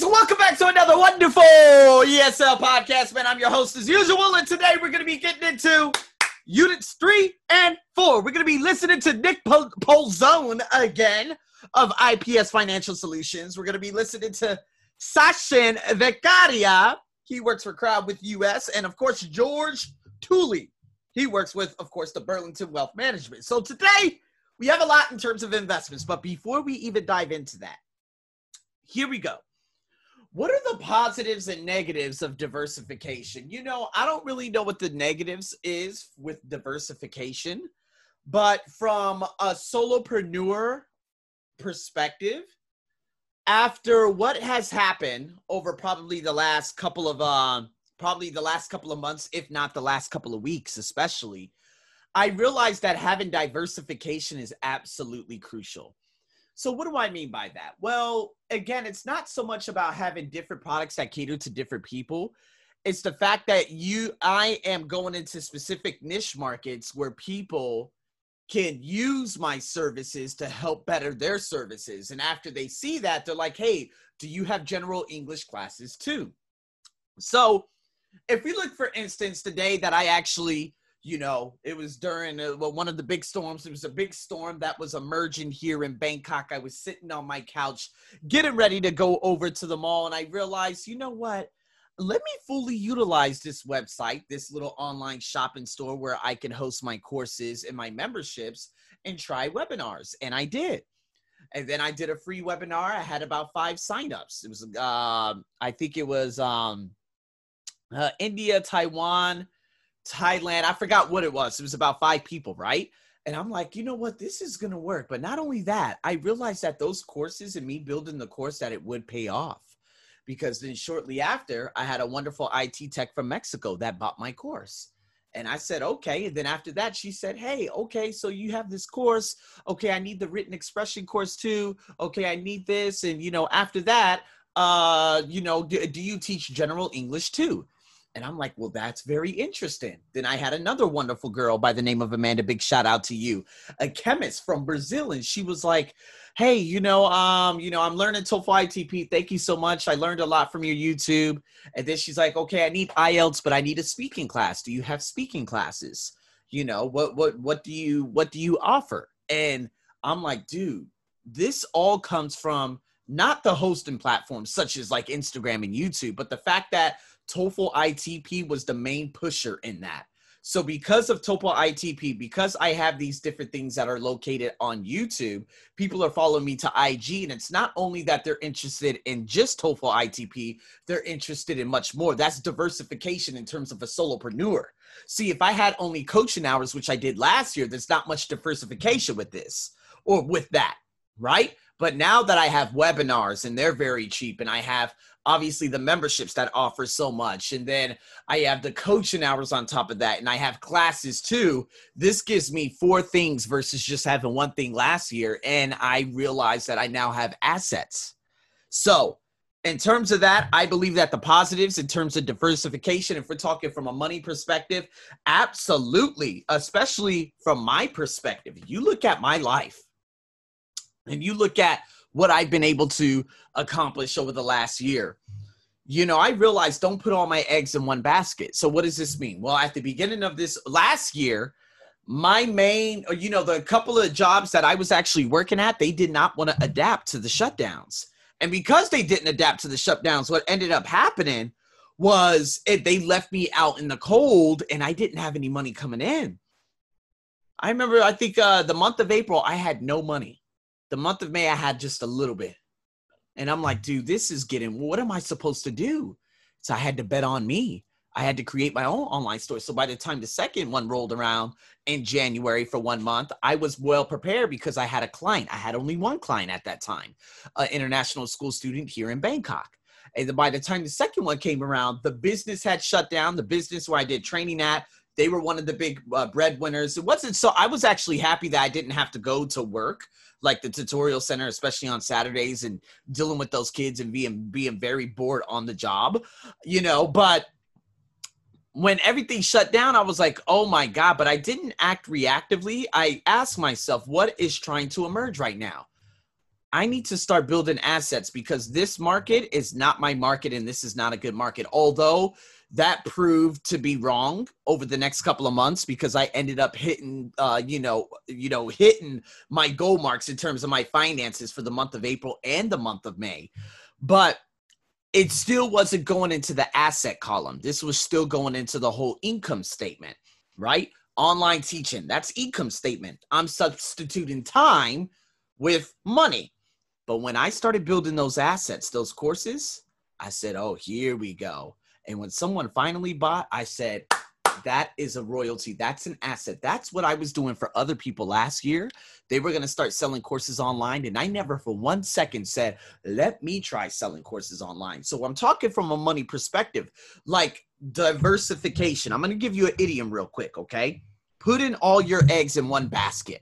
guys, welcome back to another wonderful ESL podcast, man. I'm your host as usual, and today we're going to be getting into units three and four. We're going to be listening to Nick Pol- Polzone again of IPS Financial Solutions. We're going to be listening to Sachin Vekaria. He works for Crowd with US, and of course, George Tooley. He works with, of course, the Burlington Wealth Management. So today we have a lot in terms of investments, but before we even dive into that, here we go. What are the positives and negatives of diversification? You know, I don't really know what the negatives is with diversification, but from a solopreneur perspective, after what has happened over probably the last couple of uh, probably the last couple of months, if not the last couple of weeks, especially, I realized that having diversification is absolutely crucial. So, what do I mean by that? Well, again, it's not so much about having different products that cater to different people. It's the fact that you, I am going into specific niche markets where people can use my services to help better their services. And after they see that, they're like, hey, do you have general English classes too? So, if we look, for instance, today that I actually you know, it was during uh, one of the big storms. It was a big storm that was emerging here in Bangkok. I was sitting on my couch getting ready to go over to the mall, and I realized, you know what? Let me fully utilize this website, this little online shopping store where I can host my courses and my memberships and try webinars. And I did. And then I did a free webinar. I had about five signups. It was, uh, I think it was um, uh, India, Taiwan, Thailand. I forgot what it was. It was about five people, right? And I'm like, you know what? This is going to work. But not only that, I realized that those courses and me building the course that it would pay off. Because then shortly after, I had a wonderful IT tech from Mexico that bought my course. And I said, okay. And then after that, she said, hey, okay, so you have this course. Okay, I need the written expression course too. Okay, I need this. And, you know, after that, uh, you know, do, do you teach general English too? And I'm like, well, that's very interesting. Then I had another wonderful girl by the name of Amanda. Big shout out to you, a chemist from Brazil, and she was like, "Hey, you know, um, you know, I'm learning TOEFL ITP. Thank you so much. I learned a lot from your YouTube." And then she's like, "Okay, I need IELTS, but I need a speaking class. Do you have speaking classes? You know, what what what do you what do you offer?" And I'm like, dude, this all comes from not the hosting platforms such as like Instagram and YouTube, but the fact that TOEFL ITP was the main pusher in that. So because of TOEFL ITP, because I have these different things that are located on YouTube, people are following me to IG, and it's not only that they're interested in just TOEFL ITP, they're interested in much more. That's diversification in terms of a solopreneur. See, if I had only coaching hours, which I did last year, there's not much diversification with this or with that, right? But now that I have webinars and they're very cheap, and I have obviously the memberships that offer so much and then i have the coaching hours on top of that and i have classes too this gives me four things versus just having one thing last year and i realize that i now have assets so in terms of that, I believe that the positives in terms of diversification, if we're talking from a money perspective, absolutely, especially from my perspective. You look at my life and you look at what I've been able to accomplish over the last year. You know, I realized don't put all my eggs in one basket. So, what does this mean? Well, at the beginning of this last year, my main, or, you know, the couple of jobs that I was actually working at, they did not want to adapt to the shutdowns. And because they didn't adapt to the shutdowns, what ended up happening was it, they left me out in the cold and I didn't have any money coming in. I remember, I think uh, the month of April, I had no money the month of May, I had just a little bit. And I'm like, dude, this is getting, what am I supposed to do? So I had to bet on me. I had to create my own online store. So by the time the second one rolled around in January for one month, I was well prepared because I had a client. I had only one client at that time, an international school student here in Bangkok. And by the time the second one came around, the business had shut down. The business where I did training at, they were one of the big uh, breadwinners. It wasn't so. I was actually happy that I didn't have to go to work like the tutorial center, especially on Saturdays, and dealing with those kids and being being very bored on the job, you know. But when everything shut down, I was like, oh my God, but I didn't act reactively. I asked myself, what is trying to emerge right now? I need to start building assets because this market is not my market and this is not a good market. Although that proved to be wrong over the next couple of months because I ended up hitting, uh, you know, you know, hitting my goal marks in terms of my finances for the month of April and the month of May. But it still wasn't going into the asset column. This was still going into the whole income statement, right? Online teaching, that's income statement. I'm substituting time with money. But when I started building those assets, those courses, I said, oh, here we go. And when someone finally bought, I said, that is a royalty. That's an asset. That's what I was doing for other people last year. They were going to start selling courses online. And I never for one second said, let me try selling courses online. So I'm talking from a money perspective, like diversification. I'm going to give you an idiom real quick, okay? Put in all your eggs in one basket.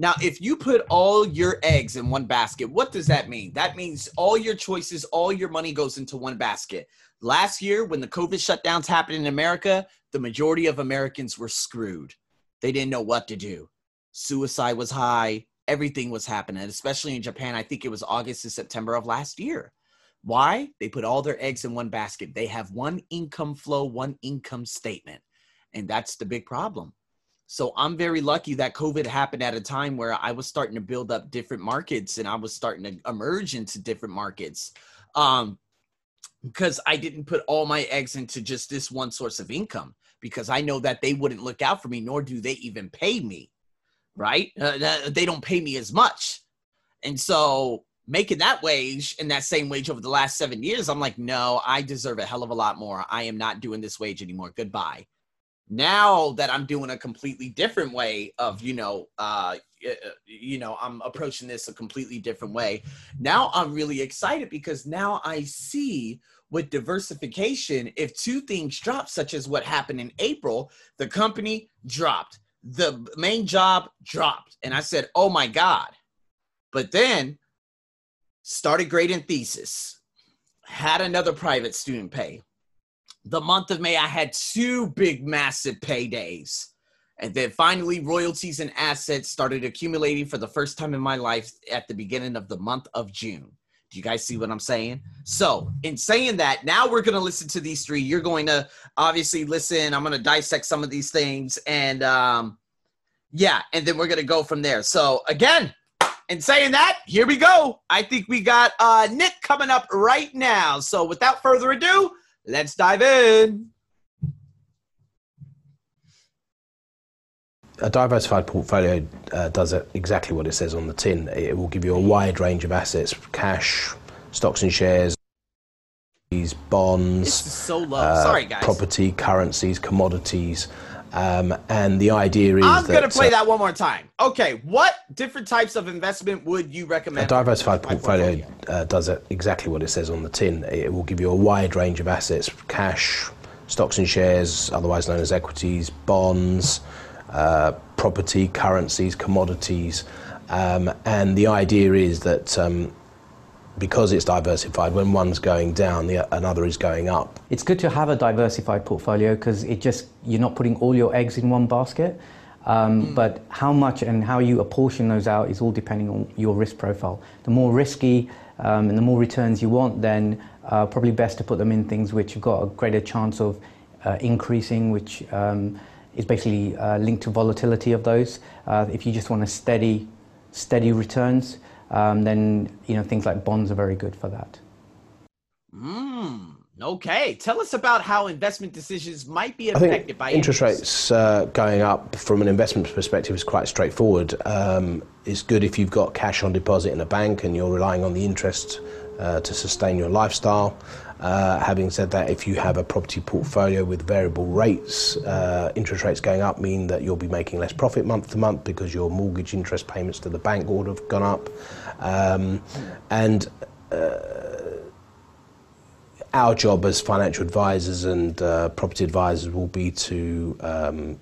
Now, if you put all your eggs in one basket, what does that mean? That means all your choices, all your money goes into one basket. Last year, when the COVID shutdowns happened in America, the majority of Americans were screwed. They didn't know what to do. Suicide was high, everything was happening, especially in Japan. I think it was August to September of last year. Why? They put all their eggs in one basket. They have one income flow, one income statement. And that's the big problem. So I'm very lucky that COVID happened at a time where I was starting to build up different markets and I was starting to emerge into different markets. Um, because I didn't put all my eggs into just this one source of income because I know that they wouldn't look out for me, nor do they even pay me, right? Uh, they don't pay me as much. And so making that wage and that same wage over the last seven years, I'm like, no, I deserve a hell of a lot more. I am not doing this wage anymore. Goodbye now that i'm doing a completely different way of you know uh you know i'm approaching this a completely different way. Now i'm really excited because now i see with diversification if two things drop such as what happened in april the company dropped. The main job dropped. And i said oh my god. But then started grading thesis. Had another private student pay the month of May, I had two big, massive paydays. And then finally, royalties and assets started accumulating for the first time in my life at the beginning of the month of June. Do you guys see what I'm saying? So, in saying that, now we're going to listen to these three. You're going to obviously listen. I'm going to dissect some of these things. And um, yeah, and then we're going to go from there. So, again, in saying that, here we go. I think we got uh, Nick coming up right now. So, without further ado, Let's dive in. A diversified portfolio uh, does exactly what it says on the tin. It will give you a wide range of assets cash, stocks and shares, these bonds, so uh, Sorry, property, currencies, commodities. Um, and the idea is I'm going to play uh, that one more time. Okay, what different types of investment would you recommend? A diversified portfolio, portfolio? Uh, does exactly what it says on the tin. It will give you a wide range of assets cash, stocks and shares, otherwise known as equities, bonds, uh, property, currencies, commodities. Um, and the idea is that um, because it's diversified, when one's going down, the, another is going up. It's good to have a diversified portfolio because it just you're not putting all your eggs in one basket. Um, mm. But how much and how you apportion those out is all depending on your risk profile. The more risky um, and the more returns you want, then uh, probably best to put them in things which have got a greater chance of uh, increasing, which um, is basically uh, linked to volatility of those. Uh, if you just want a steady, steady returns, um, then you know things like bonds are very good for that. Mm, okay, tell us about how investment decisions might be affected by interest, interest. rates uh, going up. From an investment perspective, is quite straightforward. Um, it's good if you've got cash on deposit in a bank and you're relying on the interest uh, to sustain your lifestyle. Uh, having said that, if you have a property portfolio with variable rates, uh, interest rates going up mean that you'll be making less profit month to month because your mortgage interest payments to the bank would have gone up. Um, and uh, our job as financial advisors and uh, property advisors will be to um,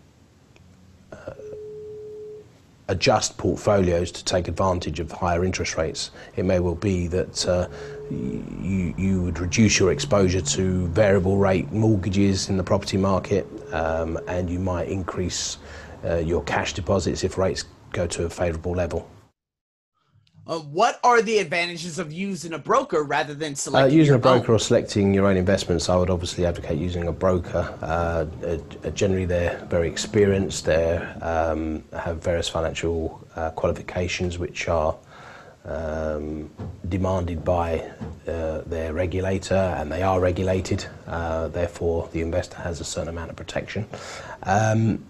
adjust portfolios to take advantage of higher interest rates. It may well be that uh, you, you would reduce your exposure to variable rate mortgages in the property market um, and you might increase uh, your cash deposits if rates go to a favourable level. Uh, what are the advantages of using a broker rather than selecting uh, using a broker own? or selecting your own investments? I would obviously advocate using a broker. Uh, uh, generally, they're very experienced. They um, have various financial uh, qualifications which are um, demanded by uh, their regulator, and they are regulated. Uh, therefore, the investor has a certain amount of protection. Um,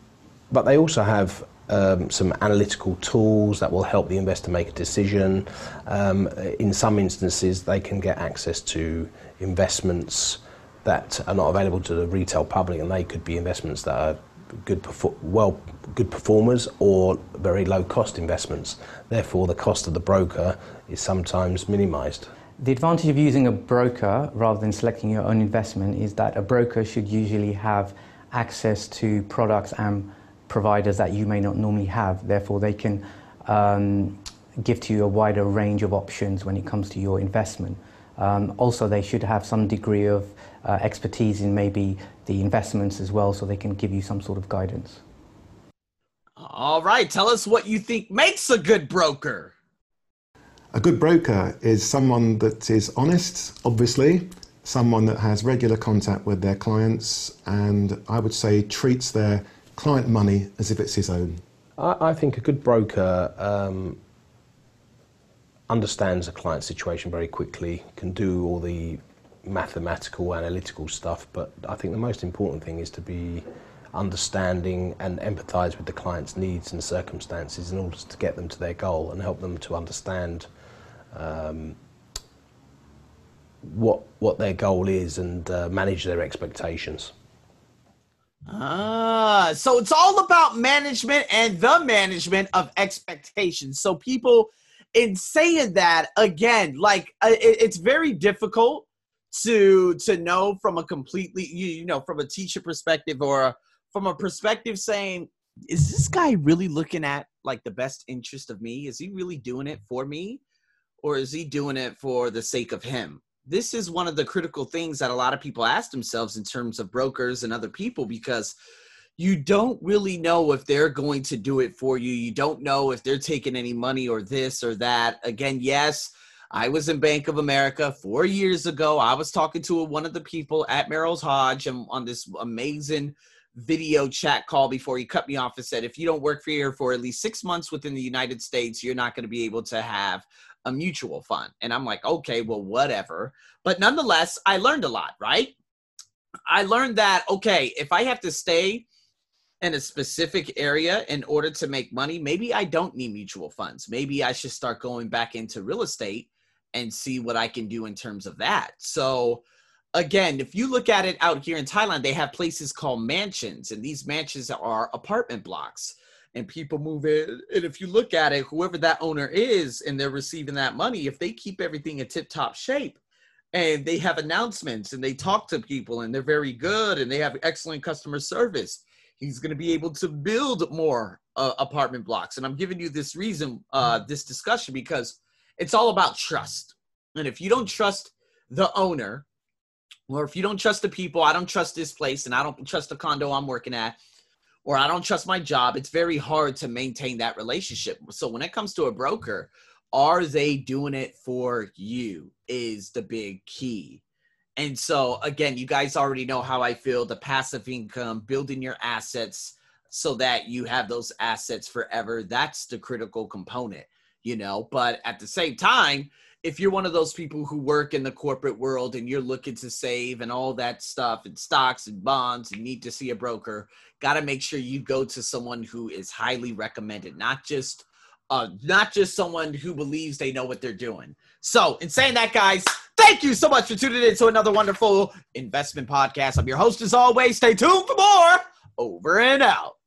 but they also have um, some analytical tools that will help the investor make a decision. Um, in some instances, they can get access to investments that are not available to the retail public, and they could be investments that are good, well, good performers or very low cost investments. Therefore, the cost of the broker is sometimes minimised. The advantage of using a broker rather than selecting your own investment is that a broker should usually have access to products and providers that you may not normally have. Therefore, they can um, give to you a wider range of options when it comes to your investment. Um, also, they should have some degree of uh, expertise in maybe the investments as well, so they can give you some sort of guidance. All right, tell us what you think makes a good broker. A good broker is someone that is honest, obviously, someone that has regular contact with their clients, and I would say treats their client money as if it's his own. I, I think a good broker um, understands a client situation very quickly, can do all the mathematical, analytical stuff, but I think the most important thing is to be understanding and empathize with the client's needs and circumstances in order to get them to their goal and help them to understand um, what what their goal is and uh, manage their expectations. Ah, so it's all about management and the management of expectations. So people, in saying that again, like uh, it, it's very difficult to to know from a completely you, you know from a teacher perspective or from a perspective saying, is this guy really looking at like the best interest of me? Is he really doing it for me, or is he doing it for the sake of him? this is one of the critical things that a lot of people ask themselves in terms of brokers and other people because you don't really know if they're going to do it for you. You don't know if they're taking any money or this or that. Again, yes, I was in Bank of America four years ago. I was talking to one of the people at Merrill Edge and on this amazing video chat call before he cut me off and said, if you don't work for here for at least six months within the United States, you're not going to be able to have a mutual fund. And I'm like, okay, well, whatever. But nonetheless, I learned a lot, right? I learned that, okay, if I have to stay in a specific area in order to make money, maybe I don't need mutual funds. Maybe I should start going back into real estate and see what I can do in terms of that. So, again, if you look at it out here in Thailand, they have places called mansions, and these mansions are apartment blocks and people move in. And if you look at it, whoever that owner is and they're receiving that money, if they keep everything in tip top shape and they have announcements and they talk to people and they're very good and they have excellent customer service, he's going to be able to build more uh, apartment blocks. And I'm giving you this reason, uh, this discussion, because it's all about trust. And if you don't trust the owner, or if you don't trust the people, I don't trust this place and I don't trust the condo I'm working at, or I don't trust my job, it's very hard to maintain that relationship. So when it comes to a broker, are they doing it for you is the big key. And so again, you guys already know how I feel the passive income, building your assets so that you have those assets forever. That's the critical component, you know, but at the same time, if you're one of those people who work in the corporate world and you're looking to save and all that stuff and stocks and bonds and need to see a broker, got to make sure you go to someone who is highly recommended, not just uh, not just someone who believes they know what they're doing. So, in saying that, guys, thank you so much for tuning in to another wonderful investment podcast. I'm your host, as always. Stay tuned for more. Over and out.